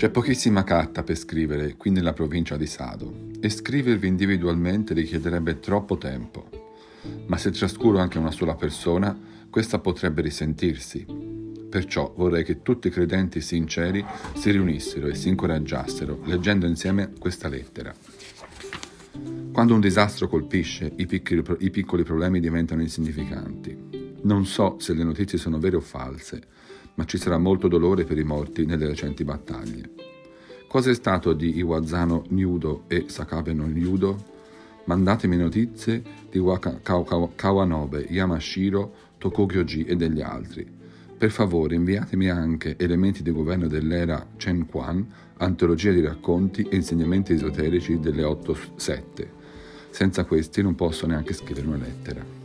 C'è pochissima carta per scrivere qui nella provincia di Sado e scrivervi individualmente richiederebbe troppo tempo. Ma se trascuro anche una sola persona, questa potrebbe risentirsi. Perciò vorrei che tutti i credenti sinceri si riunissero e si incoraggiassero leggendo insieme questa lettera. Quando un disastro colpisce, i piccoli, i piccoli problemi diventano insignificanti. Non so se le notizie sono vere o false, ma ci sarà molto dolore per i morti nelle recenti battaglie. Cosa è stato di Iwazano Nudo e Sakabe no Nudo? Mandatemi notizie di Kawanobe, Yamashiro, Tokogyoji e degli altri. Per favore inviatemi anche elementi di governo dell'era Chen Quan, antologia di racconti e insegnamenti esoterici delle 8 sette. Senza questi non posso neanche scrivere una lettera.